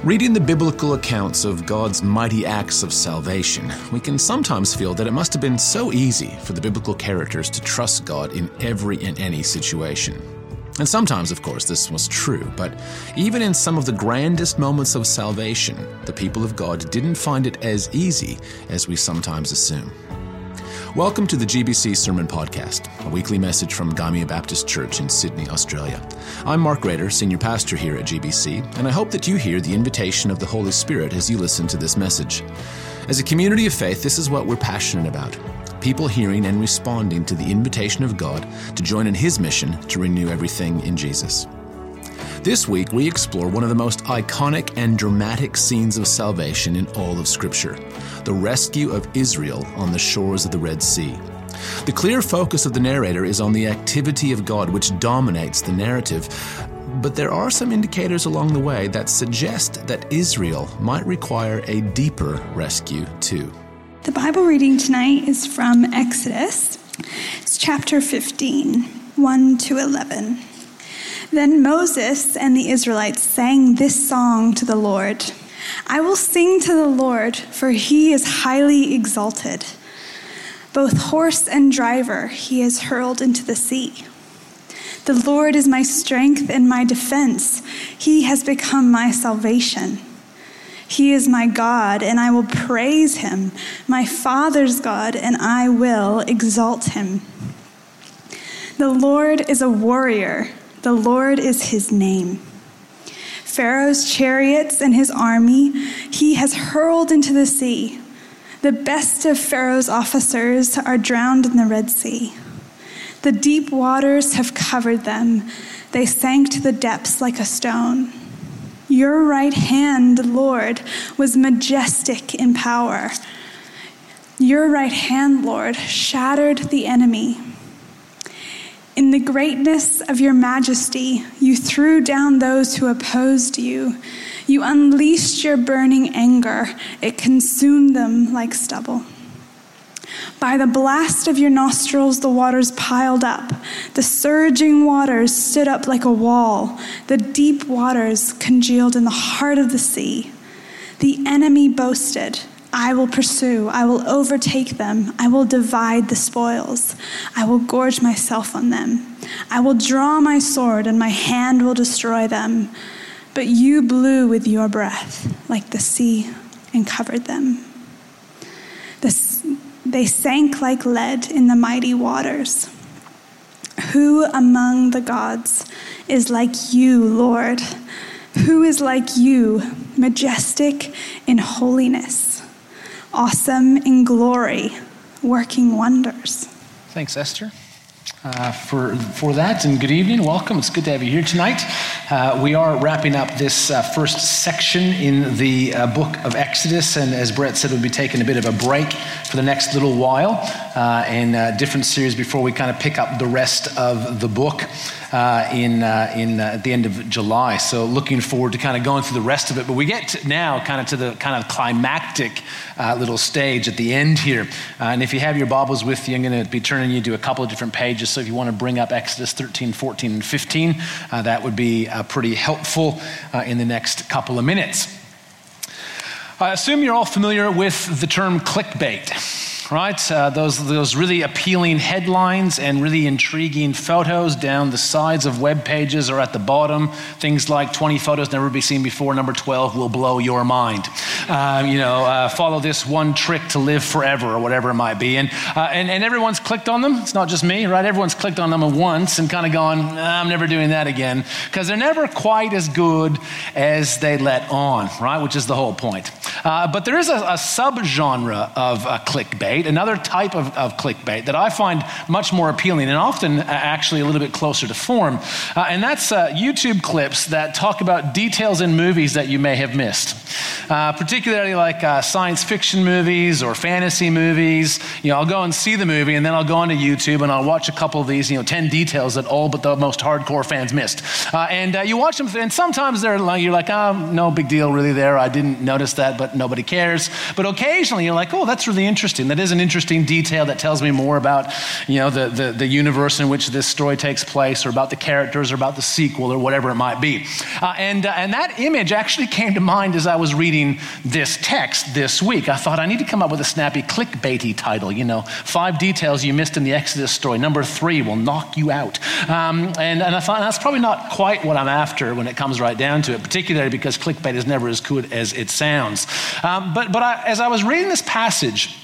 Reading the biblical accounts of God's mighty acts of salvation, we can sometimes feel that it must have been so easy for the biblical characters to trust God in every and any situation. And sometimes, of course, this was true, but even in some of the grandest moments of salvation, the people of God didn't find it as easy as we sometimes assume. Welcome to the GBC Sermon Podcast, a weekly message from Gymea Baptist Church in Sydney, Australia. I'm Marc Rader, Senior Pastor here at GBC, and I hope that you hear the invitation of the Holy Spirit as you listen to this message. As a community of faith, this is what we're passionate about people hearing and responding to the invitation of God to join in His mission to renew everything in Jesus. This week, we explore one of the most iconic and dramatic scenes of salvation in all of Scripture the rescue of Israel on the shores of the Red Sea. The clear focus of the narrator is on the activity of God, which dominates the narrative. But there are some indicators along the way that suggest that Israel might require a deeper rescue, too. The Bible reading tonight is from Exodus. It's chapter 15, 1 to 11. Then Moses and the Israelites sang this song to the Lord I will sing to the Lord, for he is highly exalted. Both horse and driver he has hurled into the sea. The Lord is my strength and my defense, he has become my salvation. He is my God, and I will praise him, my Father's God, and I will exalt him. The Lord is a warrior. The Lord is his name. Pharaoh's chariots and his army he has hurled into the sea. The best of Pharaoh's officers are drowned in the Red Sea. The deep waters have covered them. They sank to the depths like a stone. Your right hand, Lord, was majestic in power. Your right hand, Lord, shattered the enemy. In the greatness of your majesty, you threw down those who opposed you. You unleashed your burning anger, it consumed them like stubble. By the blast of your nostrils, the waters piled up. The surging waters stood up like a wall. The deep waters congealed in the heart of the sea. The enemy boasted. I will pursue, I will overtake them, I will divide the spoils, I will gorge myself on them, I will draw my sword, and my hand will destroy them. But you blew with your breath like the sea and covered them. The, they sank like lead in the mighty waters. Who among the gods is like you, Lord? Who is like you, majestic in holiness? Awesome in glory, working wonders. Thanks, Esther. Uh, for, for that, and good evening. Welcome. It's good to have you here tonight. Uh, we are wrapping up this uh, first section in the uh, book of Exodus, and as Brett said, we'll be taking a bit of a break for the next little while uh, in a different series before we kind of pick up the rest of the book uh, in, uh, in uh, at the end of July. So looking forward to kind of going through the rest of it. But we get now kind of to the kind of climactic uh, little stage at the end here. Uh, and if you have your Bibles with you, I'm going to be turning you to a couple of different pages. So if you want to bring up Exodus 13, 14, and 15, uh, that would be Uh, pretty helpful uh, in the next couple of minutes. I assume you're all familiar with the term clickbait right? Uh, those, those really appealing headlines and really intriguing photos down the sides of web pages or at the bottom. Things like 20 photos never be seen before, number 12 will blow your mind. Uh, you know, uh, follow this one trick to live forever or whatever it might be. And, uh, and, and everyone's clicked on them. It's not just me, right? Everyone's clicked on them once and kind of gone, I'm never doing that again. Because they're never quite as good as they let on, right? Which is the whole point. Uh, but there is a, a subgenre of uh, clickbait another type of, of clickbait that I find much more appealing and often uh, actually a little bit closer to form. Uh, and that's uh, YouTube clips that talk about details in movies that you may have missed, particularly like science fiction movies or fantasy movies. You know, I'll go and see the movie and then I'll go onto YouTube and I'll watch a couple of these, you know, 10 details that all but the most hardcore fans missed. And you watch them, and sometimes they're like, you're like, oh, no big deal really there. I didn't notice that. But nobody cares. But occasionally you're like, oh, that's really interesting. That is an interesting detail that tells me more about, you know, the, the, the universe in which this story takes place or about the characters or about the sequel or whatever it might be. Uh, and, uh, and that image actually came to mind as I was reading this text this week. I thought I need to come up with a snappy clickbaity title, you know, five details you missed in the Exodus story. Number three will knock you out. Um, and, and I thought that's probably not quite what I'm after when it comes right down to it, particularly because clickbait is never as good as it sounds. Um, but but I, as I was reading this passage,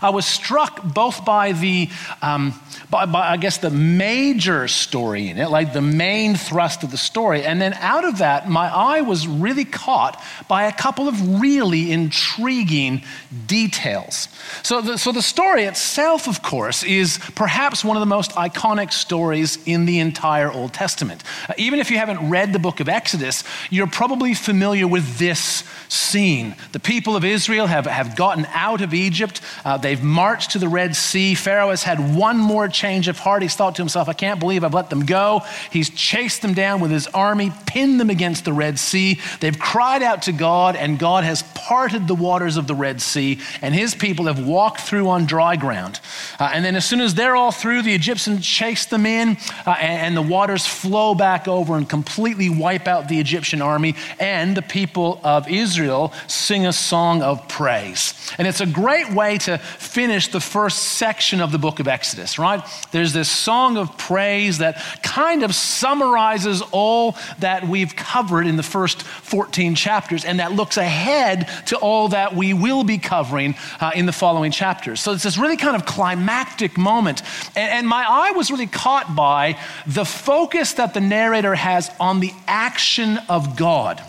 I was struck both by the, um, by, by, I guess, the major story in it, like the main thrust of the story. And then out of that, my eye was really caught by a couple of really intriguing details. So the, so the story itself, of course, is perhaps one of the most iconic stories in the entire Old Testament. Uh, even if you haven't read the book of Exodus, you're probably familiar with this scene. The people of Israel have, have gotten out of Egypt. Uh, they've marched to the Red Sea. Pharaoh has had one more change of heart. He's thought to himself, I can't believe I've let them go. He's chased them down with his army, pinned them against the Red Sea. They've cried out to God, and God has parted the waters of the Red Sea, and his people have walked through on dry ground. Uh, and then, as soon as they're all through, the Egyptians chase them in, uh, and, and the waters flow back over and completely wipe out the Egyptian army, and the people of Israel sing a song of praise. And it's a great way to finish the first section of the book of Exodus, right? There's this song of praise that kind of summarizes all that we've covered in the first 14 chapters and that looks ahead to all that we will be covering uh, in the following chapters. So it's this really kind of climactic moment. And, and my eye was really caught by the focus that the narrator has on the action of God.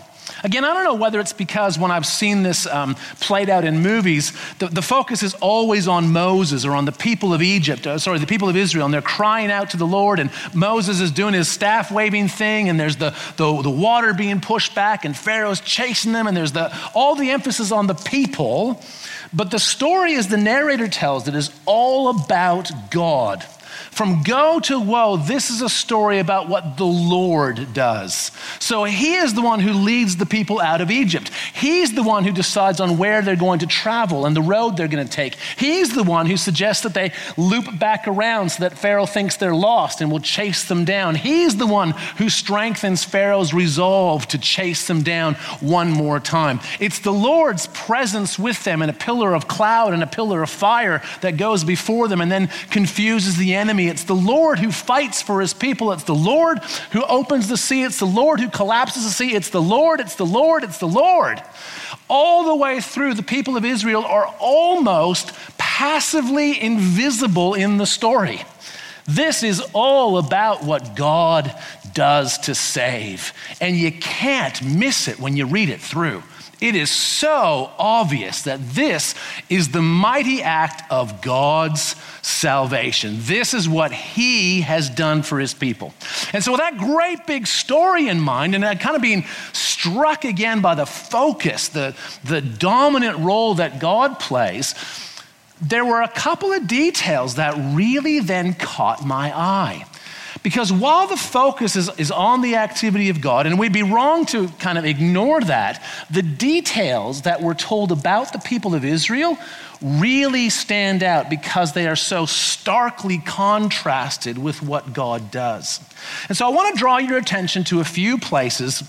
Again, I don't know whether it's because when I've seen this um, played out in movies, the, the, focus is always on Moses or on the people of Egypt, uh, sorry, the people of Israel, and they're crying out to the Lord, and Moses is doing his staff waving thing, and there's the, the, the water being pushed back, and Pharaoh's chasing them, and there's the, all the emphasis on the people. But the story, as the narrator tells it, is all about God. From go to woe, this is a story about what the Lord does. So he is the one who leads the people out of Egypt. He's the one who decides on where they're going to travel and the road they're going to take. He's the one who suggests that they loop back around so that Pharaoh thinks they're lost and will chase them down. He's the one who strengthens Pharaoh's resolve to chase them down one more time. It's the Lord's presence with them in a pillar of cloud and a pillar of fire that goes before them and then confuses the enemy it's the Lord who fights for his people. It's the Lord who opens the sea. It's the Lord who collapses the sea. It's the Lord, it's the Lord, it's the Lord. All the way through, the people of Israel are almost passively invisible in the story. This is all about what God does to save. And you can't miss it when you read it through. It is so obvious that this is the mighty act of God's salvation. This is what He has done for His people. And so, with that great big story in mind, and kind of being struck again by the focus, the, the dominant role that God plays, there were a couple of details that really then caught my eye. Because while the focus is, is on the activity of God, and we'd be wrong to kind of ignore that, the details that were told about the people of Israel really stand out because they are so starkly contrasted with what God does. And so I want to draw your attention to a few places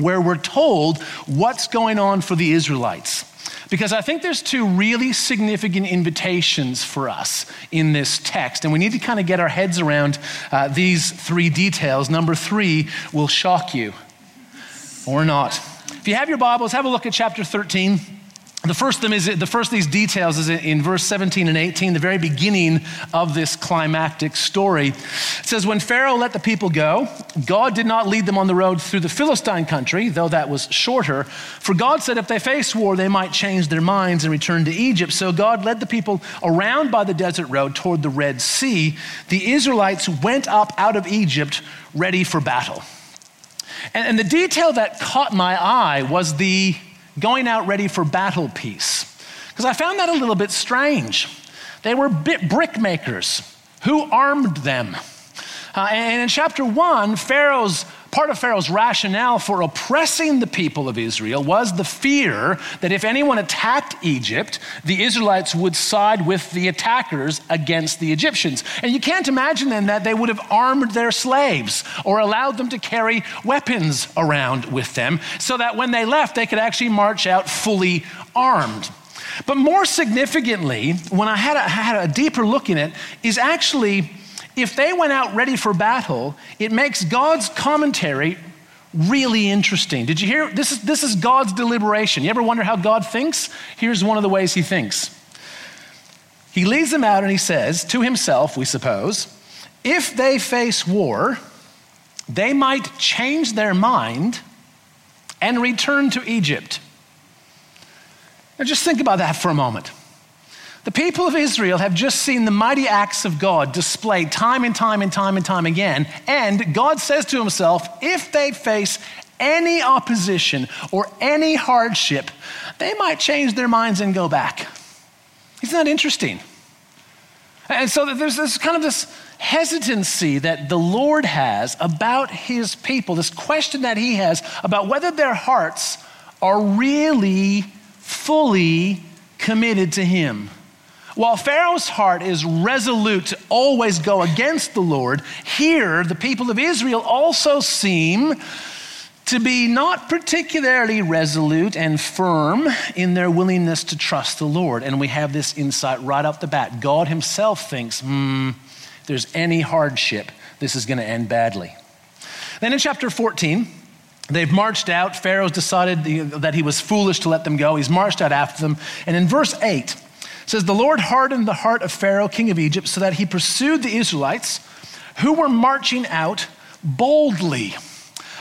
where we're told what's going on for the Israelites. Because I think there's two really significant invitations for us in this text, and we need to kind of get our heads around uh, these three details. Number three will shock you, or not. If you have your Bibles, have a look at chapter 13. The first, them is, the first of these details is in verse 17 and 18, the very beginning of this climactic story. It says, When Pharaoh let the people go, God did not lead them on the road through the Philistine country, though that was shorter. For God said if they faced war, they might change their minds and return to Egypt. So God led the people around by the desert road toward the Red Sea. The Israelites went up out of Egypt ready for battle. And, and the detail that caught my eye was the going out ready for battle piece. Because I found that a little bit strange. They were brick makers. Who armed them? Uh, and in chapter one, Pharaoh's part of Pharaoh's rationale for oppressing the people of Israel was the fear that if anyone attacked Egypt, the Israelites would side with the attackers against the Egyptians. And you can't imagine then that they would have armed their slaves or allowed them to carry weapons around with them so that when they left, they could actually march out fully armed. But more significantly, when I had a, had a deeper look in it, is actually if they went out ready for battle, it makes God's commentary really interesting. Did you hear? This is, this is God's deliberation. You ever wonder how God thinks? Here's one of the ways he thinks. He leads them out and he says to himself, we suppose, if they face war, they might change their mind and return to Egypt. Now, just think about that for a moment. The people of Israel have just seen the mighty acts of God displayed time and time and time and time again. And God says to himself, if they face any opposition or any hardship, they might change their minds and go back. Isn't that interesting? And so there's this kind of this hesitancy that the Lord has about his people, this question that he has about whether their hearts are really fully committed to him. While Pharaoh's heart is resolute to always go against the Lord, here the people of Israel also seem to be not particularly resolute and firm in their willingness to trust the Lord. And we have this insight right off the bat. God Himself thinks, hmm, if there's any hardship, this is going to end badly. Then in chapter 14, They've marched out. Pharaoh's decided that he was foolish to let them go. He's marched out after them. And in verse 8, says, The Lord hardened the heart of Pharaoh, king of Egypt, so that he pursued the Israelites who were marching out boldly.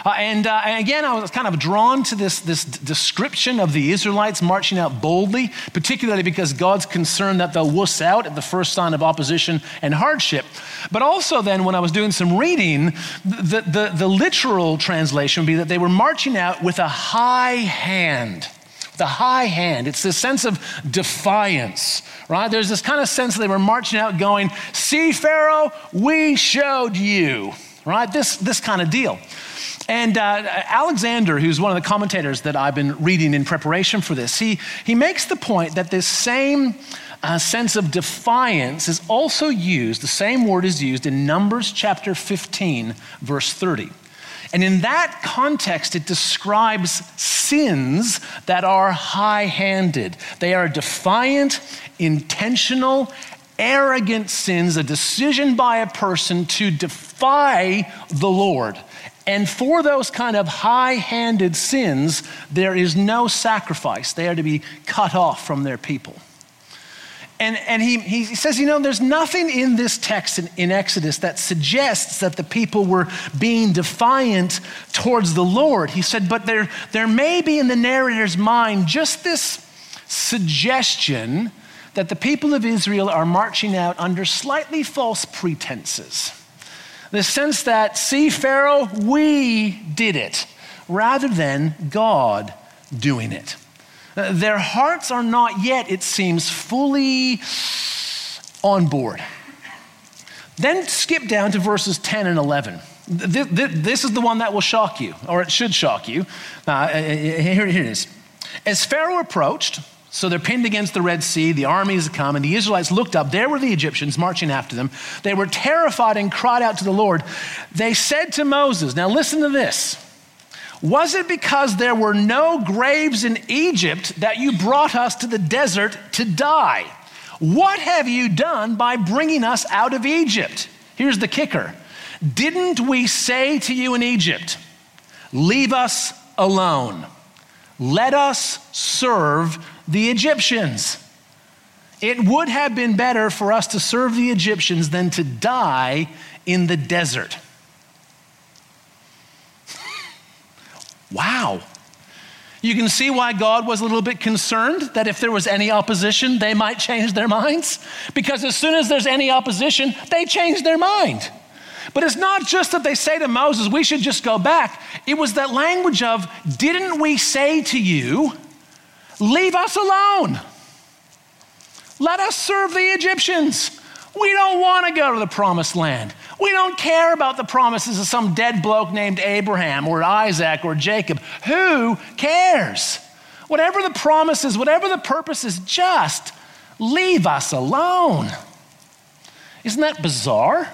Uh, and, uh, and, again, I was kind of drawn to this, this description of the Israelites marching out boldly, particularly because God's concerned that they'll wuss out at the first sign of opposition and hardship. But also, then, when I was doing some reading, the, the, the literal translation would be that they were marching out with a high hand the high hand. It's this sense of defiance, right? There's this kind of sense they were marching out going, See, Pharaoh, we showed you, right? This, this kind of deal. And uh, Alexander, who's one of the commentators that I've been reading in preparation for this, he, he makes the point that this same uh, sense of defiance is also used, the same word is used in Numbers chapter 15, verse 30. And in that context, it describes sins that are high handed. They are defiant, intentional, arrogant sins, a decision by a person to defy the Lord. And for those kind of high handed sins, there is no sacrifice. They are to be cut off from their people. And, and he, he says, you know, there's nothing in this text in, in, Exodus that suggests that the people were being defiant towards the Lord. He said, but there, there may be in the narrator's mind just this suggestion that the people of Israel are marching out under slightly false pretenses. The sense that, see, Pharaoh, we did it, rather than God doing it. Their hearts are not yet, it seems, fully on board. Then skip down to verses 10 and 11. This is the one that will shock you, or it should shock you. Uh, uh, uh, here, here it is. As Pharaoh approached, so they're pinned against the Red Sea, the armies come, and the Israelites looked up. There were the Egyptians marching after them. They were terrified and cried out to the Lord. They said to Moses, Now listen to this. Was it because there were no graves in Egypt that you brought us to the desert to die? What have you done by bringing us out of Egypt? Here's the kicker Didn't we say to you in Egypt, Leave us alone? Let us serve the Egyptians. It would have been better for us to serve the Egyptians than to die in the desert. Wow. You can see why God was a little bit concerned that if there was any opposition, they might change their minds. Because as soon as there's any opposition, they change their mind. But it's not just that they say to Moses, we should just go back. It was that language of, didn't we say to you, leave us alone? Let us serve the Egyptians. We don't want to go to the promised land. We don't care about the promises of some dead bloke named Abraham or Isaac or Jacob. Who cares? Whatever the promises, whatever the purposes, just leave us alone. Isn't that bizarre?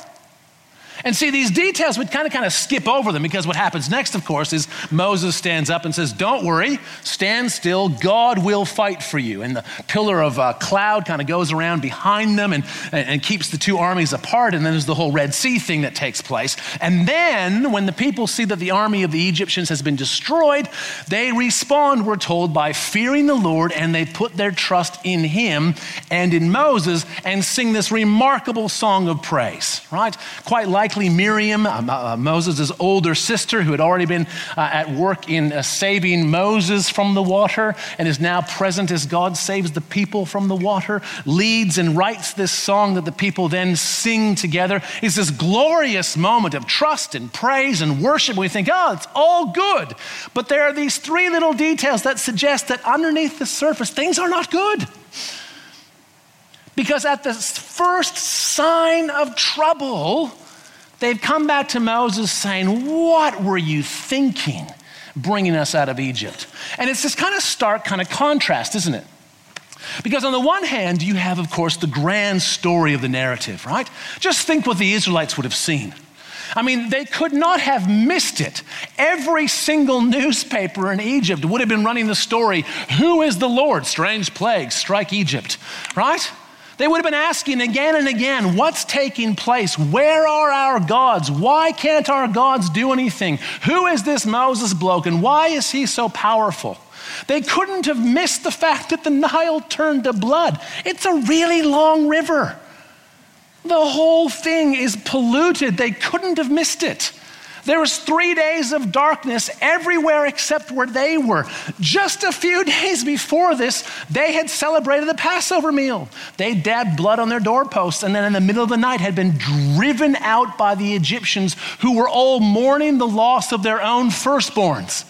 And see, these details, we kind of kind of skip over them because what happens next, of course, is Moses stands up and says, Don't worry, stand still, God will fight for you. And the pillar of uh, cloud kind of goes around behind them and, and, and keeps the two armies apart. And then there's the whole Red Sea thing that takes place. And then, when the people see that the army of the Egyptians has been destroyed, they respond, we're told, by fearing the Lord and they put their trust in Him and in Moses and sing this remarkable song of praise, right? Quite like likely Miriam, uh, uh, Moses' older sister, who had already been uh, at work in uh, saving Moses from the water and is now present as God saves the people from the water, leads and writes this song that the people then sing together. It's this glorious moment of trust and praise and worship. We think, oh, it's all good. But there are these three little details that suggest that underneath the surface, things are not good. Because at the first sign of trouble, They've come back to Moses saying, What were you thinking bringing us out of Egypt? And it's this kind of stark kind of contrast, isn't it? Because on the one hand, you have, of course, the grand story of the narrative, right? Just think what the Israelites would have seen. I mean, they could not have missed it. Every single newspaper in Egypt would have been running the story Who is the Lord? Strange plague, strike Egypt, right? They would have been asking again and again, what's taking place? Where are our gods? Why can't our gods do anything? Who is this Moses bloke and why is he so powerful? They couldn't have missed the fact that the Nile turned to blood. It's a really long river. The whole thing is polluted. They couldn't have missed it. There was three days of darkness everywhere except where they were. Just a few days before this, they had celebrated the Passover meal. They dabbed blood on their doorposts and then in the middle of the night had been driven out by the Egyptians who were all mourning the loss of their own firstborns.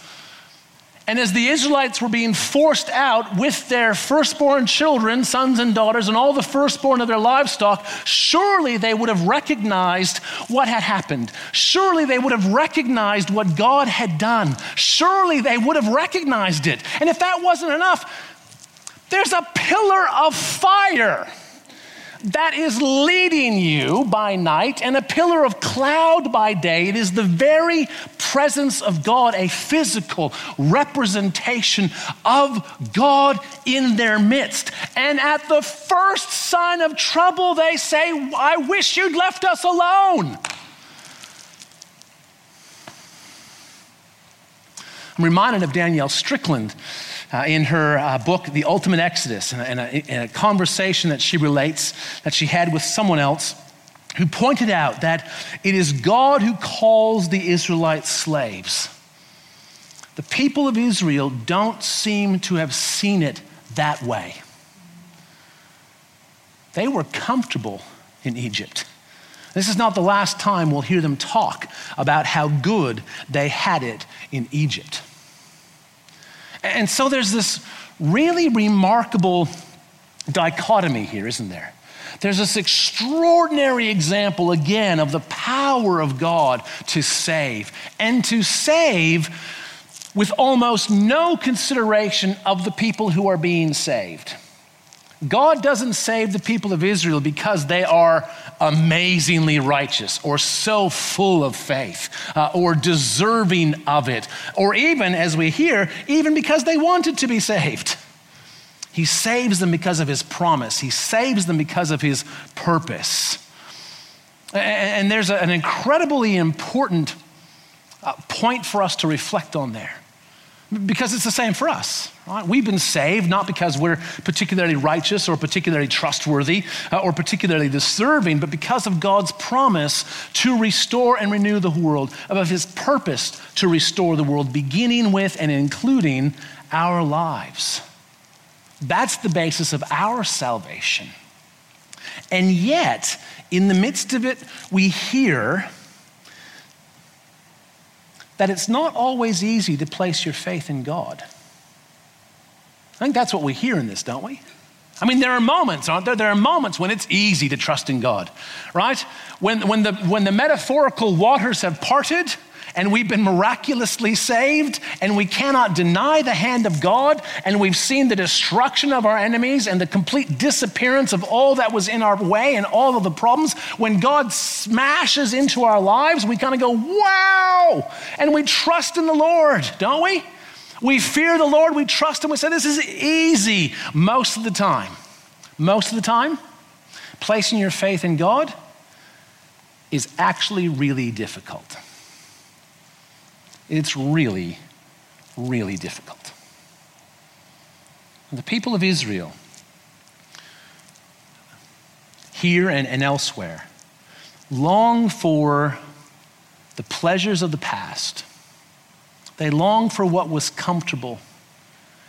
And as the Israelites were being forced out with their firstborn children, sons and daughters, and all the firstborn of their livestock, surely they would have recognized what had happened. Surely they would have recognized what God had done. Surely they would have recognized it. And if that wasn't enough, there's a pillar of fire that is leading you by night and a pillar of cloud by day. It is the very presence of God, a physical representation of God in their midst. And at the first sign of trouble, they say, I wish you'd left us alone. I'm reminded of Danielle Strickland uh, in her uh, book, The Ultimate Exodus, in a, in a conversation that she relates that she had with someone else who pointed out that it is God who calls the Israelites slaves. The people of Israel don't seem to have seen it that way. They were comfortable in Egypt. This is not the last time we'll hear them talk about how good they had it in Egypt. And so there's this really remarkable dichotomy here, isn't there? There's this extraordinary example again of the power of God to save, and to save with almost no consideration of the people who are being saved. God doesn't save the people of Israel because they are amazingly righteous or so full of faith uh, or deserving of it, or even, as we hear, even because they wanted to be saved. He saves them because of his promise, he saves them because of his purpose. And, and there's a, an incredibly important uh, point for us to reflect on there because it's the same for us. Right? We've been saved not because we're particularly righteous or particularly trustworthy uh, or particularly deserving, but because of God's promise to restore and renew the world, of his purpose to restore the world, beginning with and including our lives. That's the basis of our salvation. And yet, in the midst of it, we hear that it's not always easy to place your faith in God. I think that's what we hear in this, don't we? I mean, there are moments, aren't there? There are moments when it's easy to trust in God, right? When, when, the, when the metaphorical waters have parted and we've been miraculously saved and we cannot deny the hand of God and we've seen the destruction of our enemies and the complete disappearance of all that was in our way and all of the problems. When God smashes into our lives, we kind of go, wow! And we trust in the Lord, don't we? We fear the Lord, we trust Him, we say, This is easy most of the time. Most of the time, placing your faith in God is actually really difficult. It's really, really difficult. The people of Israel, here and, and elsewhere, long for the pleasures of the past they longed for what was comfortable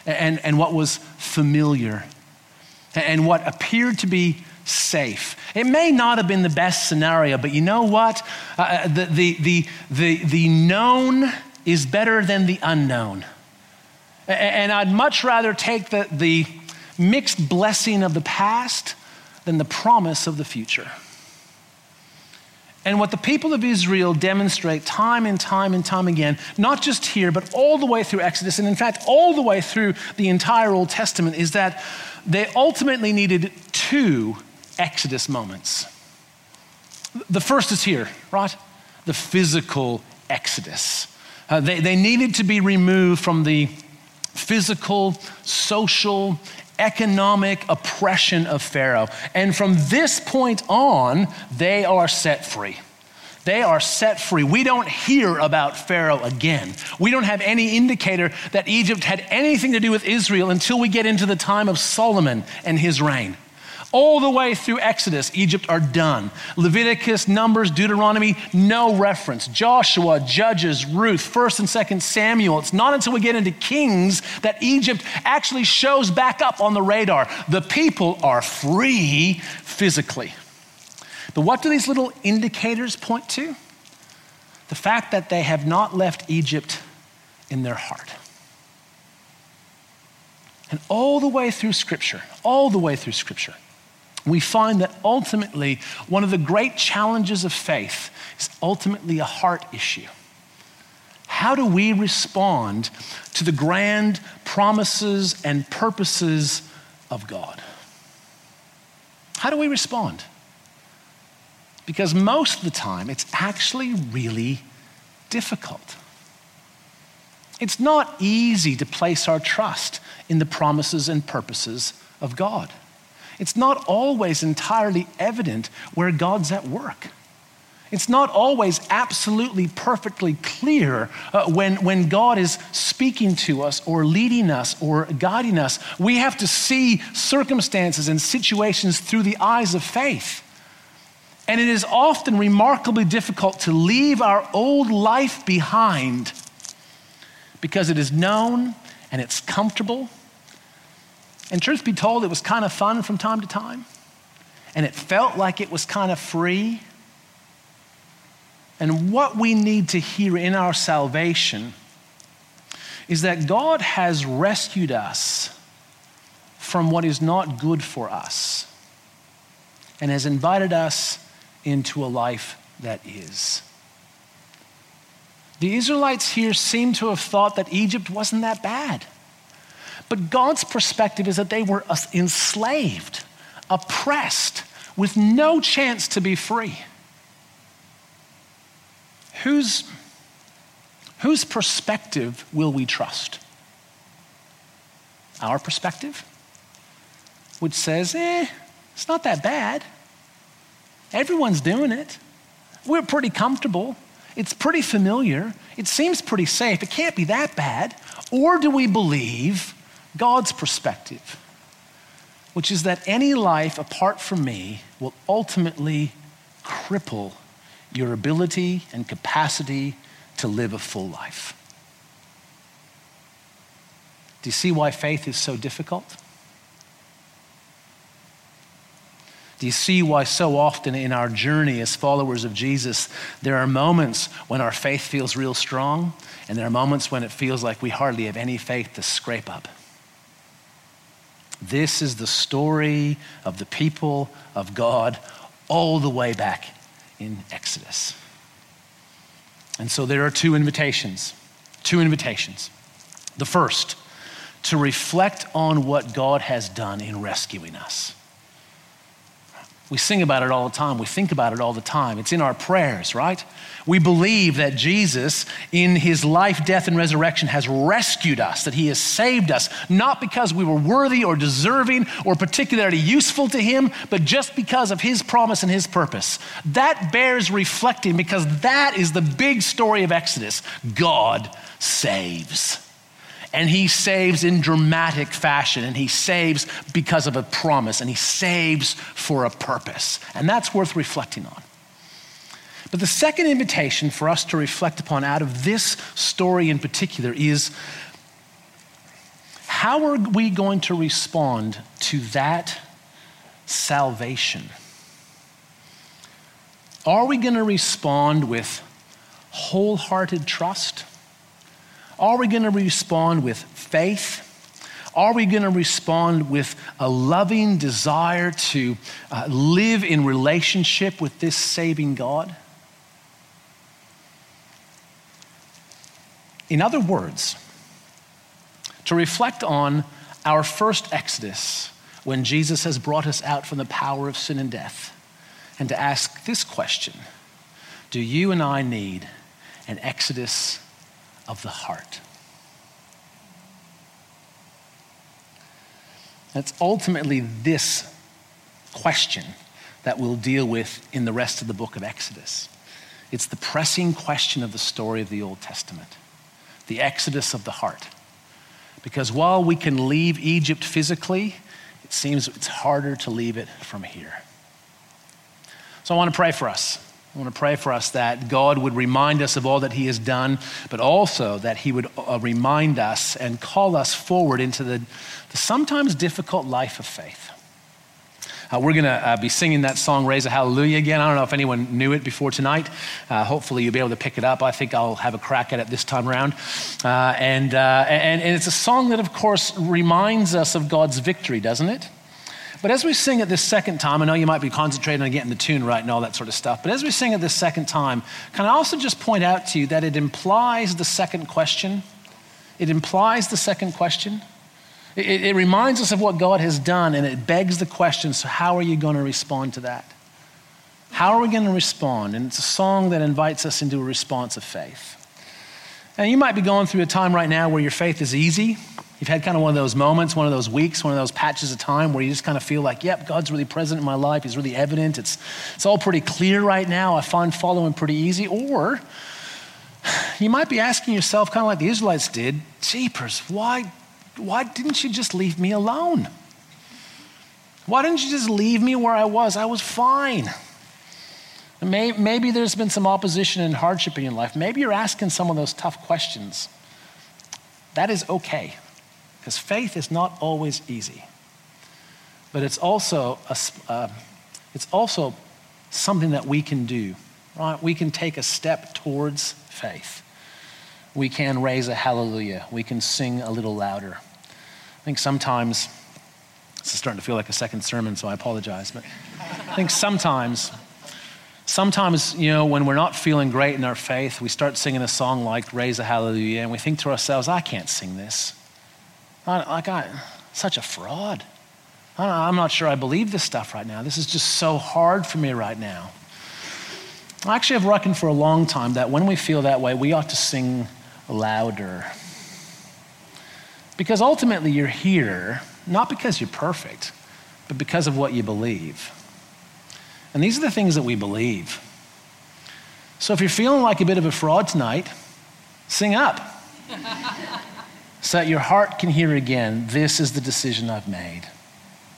and, and what was familiar and what appeared to be safe. It may not have been the best scenario, but you know what? Uh, uh the, the, the, the, the known is better than the unknown. And I'd much rather take the, the mixed blessing of the past than the promise of the future. And what the people of Israel demonstrate time and time and time again, not just here, but all the way through Exodus, and in fact, all the way through the entire Old Testament, is that they ultimately needed two Exodus moments. The first is here, right? The physical Exodus. Uh, they, they needed to be removed from the physical, social, economic oppression of Pharaoh. And from this point on, they are set free. They are set free. We don't hear about Pharaoh again. We don't have any indicator that Egypt had anything to do with Israel until we get into the time of Solomon and his reign. All the way through Exodus, Egypt are done. Leviticus, Numbers, Deuteronomy, no reference. Joshua, Judges, Ruth, 1st and 2nd Samuel. It's not until we get into Kings that Egypt actually shows back up on the radar. The people are free physically. But what do these little indicators point to? The fact that they have not left Egypt in their heart. And all the way through Scripture, all the way through Scripture, we find that ultimately one of the great challenges of faith is ultimately a heart issue. How do we respond to the grand promises and purposes of God? How do we respond? Because most of the time, it's actually really difficult. It's not easy to place our trust in the promises and purposes of God it's not always entirely evident where God's at work. It's not always absolutely perfectly clear uh, when, when God is speaking to us or leading us or guiding us. We have to see circumstances and situations through the eyes of faith. And it is often remarkably difficult to leave our old life behind because it is known and it's comfortable and truth be told, it was kind of fun from time to time. And it felt like it was kind of free. And what we need to hear in our salvation is that God has rescued us from what is not good for us and has invited us into a life that is. The Israelites here seem to have thought that Egypt wasn't that bad. But God's perspective is that they were enslaved, oppressed, with no chance to be free. Whose, whose perspective will we trust? Our perspective, which says, eh, it's not that bad. Everyone's doing it. We're pretty comfortable. It's pretty familiar. It seems pretty safe. It can't be that bad. Or do we believe God's perspective, which is that any life apart from me will ultimately cripple your ability and capacity to live a full life. Do you see why faith is so difficult? Do you see why so often in our journey as followers of Jesus, there are moments when our faith feels real strong, and there are moments when it feels like we hardly have any faith to scrape up? This is the story of the people of God all the way back in Exodus. And so there are two invitations. Two invitations. The first, to reflect on what God has done in rescuing us. We sing about it all the time. We think about it all the time. It's in our prayers, right? We believe that Jesus, in his life, death, and resurrection, has rescued us, that he has saved us, not because we were worthy or deserving or particularly useful to him, but just because of his promise and his purpose. That bears reflecting because that is the big story of Exodus God saves and he saves in dramatic fashion, and he saves because of a promise, and he saves for a purpose. And that's worth reflecting on. But the second invitation for us to reflect upon out of this story in particular is how are we going to respond to that salvation? Are we going to respond with wholehearted trust? Are we going to respond with faith? Are we going to respond with a loving desire to uh, live in relationship with this saving God? In other words, to reflect on our first exodus when Jesus has brought us out from the power of sin and death, and to ask this question Do you and I need an exodus of the heart. It's ultimately this question that we'll deal with in the rest of the book of Exodus. It's the pressing question of the story of the Old Testament, the exodus of the heart. Because while we can leave Egypt physically, it seems it's harder to leave it from here. So I want to pray for us. I want to pray for us that God would remind us of all that He has done, but also that He would uh, remind us and call us forward into the, the sometimes difficult life of faith. Uh, we're going to uh, be singing that song, Raise a Hallelujah, again. I don't know if anyone knew it before tonight. Uh, hopefully, you'll be able to pick it up. I think I'll have a crack at it this time around. Uh, and, uh, and, and it's a song that, of course, reminds us of God's victory, doesn't it? But as we sing it this second time, I know you might be concentrating on getting the tune right and all that sort of stuff, but as we sing it this second time, can I also just point out to you that it implies the second question? It implies the second question. It, it reminds us of what God has done, and it begs the question so, how are you going to respond to that? How are we going to respond? And it's a song that invites us into a response of faith. And you might be going through a time right now where your faith is easy You've had kind of one of those moments, one of those weeks, one of those patches of time where you just kind of feel like, yep, God's really present in my life. He's really evident. It's, it's all pretty clear right now. I find following pretty easy. Or you might be asking yourself, kind of like the Israelites did, Jeepers, why, why didn't you just leave me alone? Why didn't you just leave me where I was? I was fine. Maybe there's been some opposition and hardship in your life. Maybe you're asking some of those tough questions. That is okay. Because faith is not always easy. But it's also, a, uh, it's also something that we can do, right? We can take a step towards faith. We can raise a hallelujah. We can sing a little louder. I think sometimes, this is starting to feel like a second sermon, so I apologize, but I think sometimes, sometimes, you know, when we're not feeling great in our faith, we start singing a song like Raise a Hallelujah, and we think to ourselves, I can't sing this. Like I, such a fraud. I'm not sure I believe this stuff right now. This is just so hard for me right now. I actually have reckoned for a long time that when we feel that way, we ought to sing louder. Because ultimately, you're here not because you're perfect, but because of what you believe. And these are the things that we believe. So if you're feeling like a bit of a fraud tonight, sing up. so that your heart can hear again this is the decision I've made.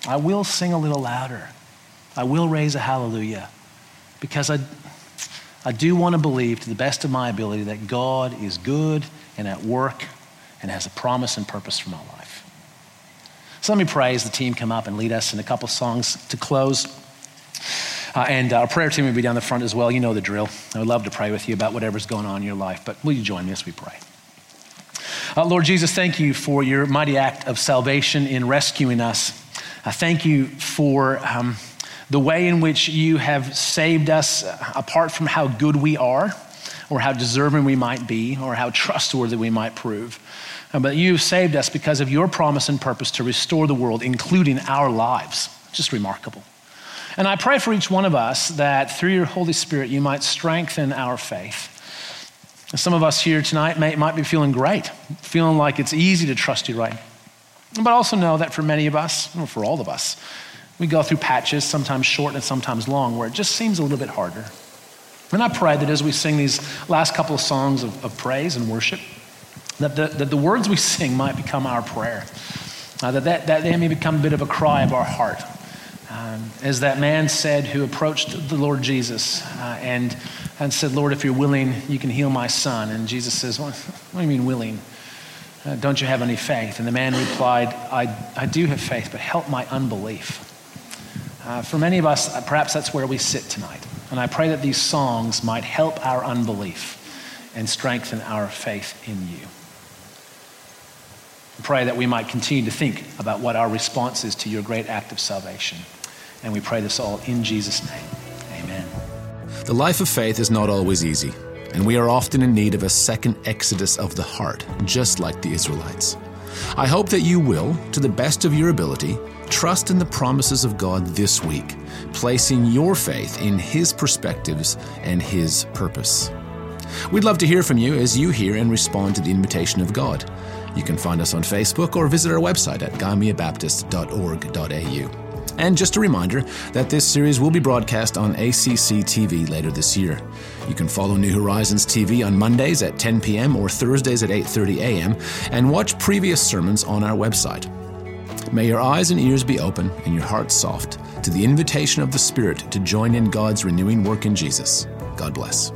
I will sing a little louder. I will raise a hallelujah because I, I do want to believe to the best of my ability that God is good and at work and has a promise and purpose for my life. So let me pray as the team come up and lead us in a couple songs to close. Uh, and our prayer team will be down the front as well. You know the drill. I would love to pray with you about whatever's going on in your life, but will you join me as we pray? Uh, Lord Jesus, thank you for your mighty act of salvation in rescuing us. I thank you for um, the way in which you have saved us uh, apart from how good we are, or how deserving we might be, or how trustworthy we might prove. Uh, but you've saved us because of your promise and purpose to restore the world, including our lives. Just remarkable. And I pray for each one of us that through your Holy Spirit, you might strengthen our faith. Some of us here tonight may, might be feeling great, feeling like it's easy to trust you right. But also know that for many of us, or for all of us, we go through patches, sometimes short and sometimes long, where it just seems a little bit harder. And I pray that as we sing these last couple of songs of, of praise and worship, that the, that the words we sing might become our prayer, uh, that, that, that they may become a bit of a cry of our heart. Um, as that man said who approached the Lord Jesus uh, and, and said, Lord, if you're willing, you can heal my son. And Jesus says, What, what do you mean willing? Uh, don't you have any faith? And the man replied, I, I do have faith, but help my unbelief. Uh, for many of us, uh, perhaps that's where we sit tonight. And I pray that these songs might help our unbelief and strengthen our faith in you. I pray that we might continue to think about what our response is to your great act of salvation. And we pray this all in Jesus' name. Amen. The life of faith is not always easy, and we are often in need of a second exodus of the heart, just like the Israelites. I hope that you will, to the best of your ability, trust in the promises of God this week, placing your faith in His perspectives and His purpose. We'd love to hear from you as you hear and respond to the invitation of God. You can find us on Facebook or visit our website at gymeabaptist.org.au. And just a reminder that this series will be broadcast on ACC TV later this year. You can follow New Horizons TV on Mondays at 10 p.m. or Thursdays at 8:30 a.m. and watch previous sermons on our website. May your eyes and ears be open and your heart soft to the invitation of the Spirit to join in God's renewing work in Jesus. God bless.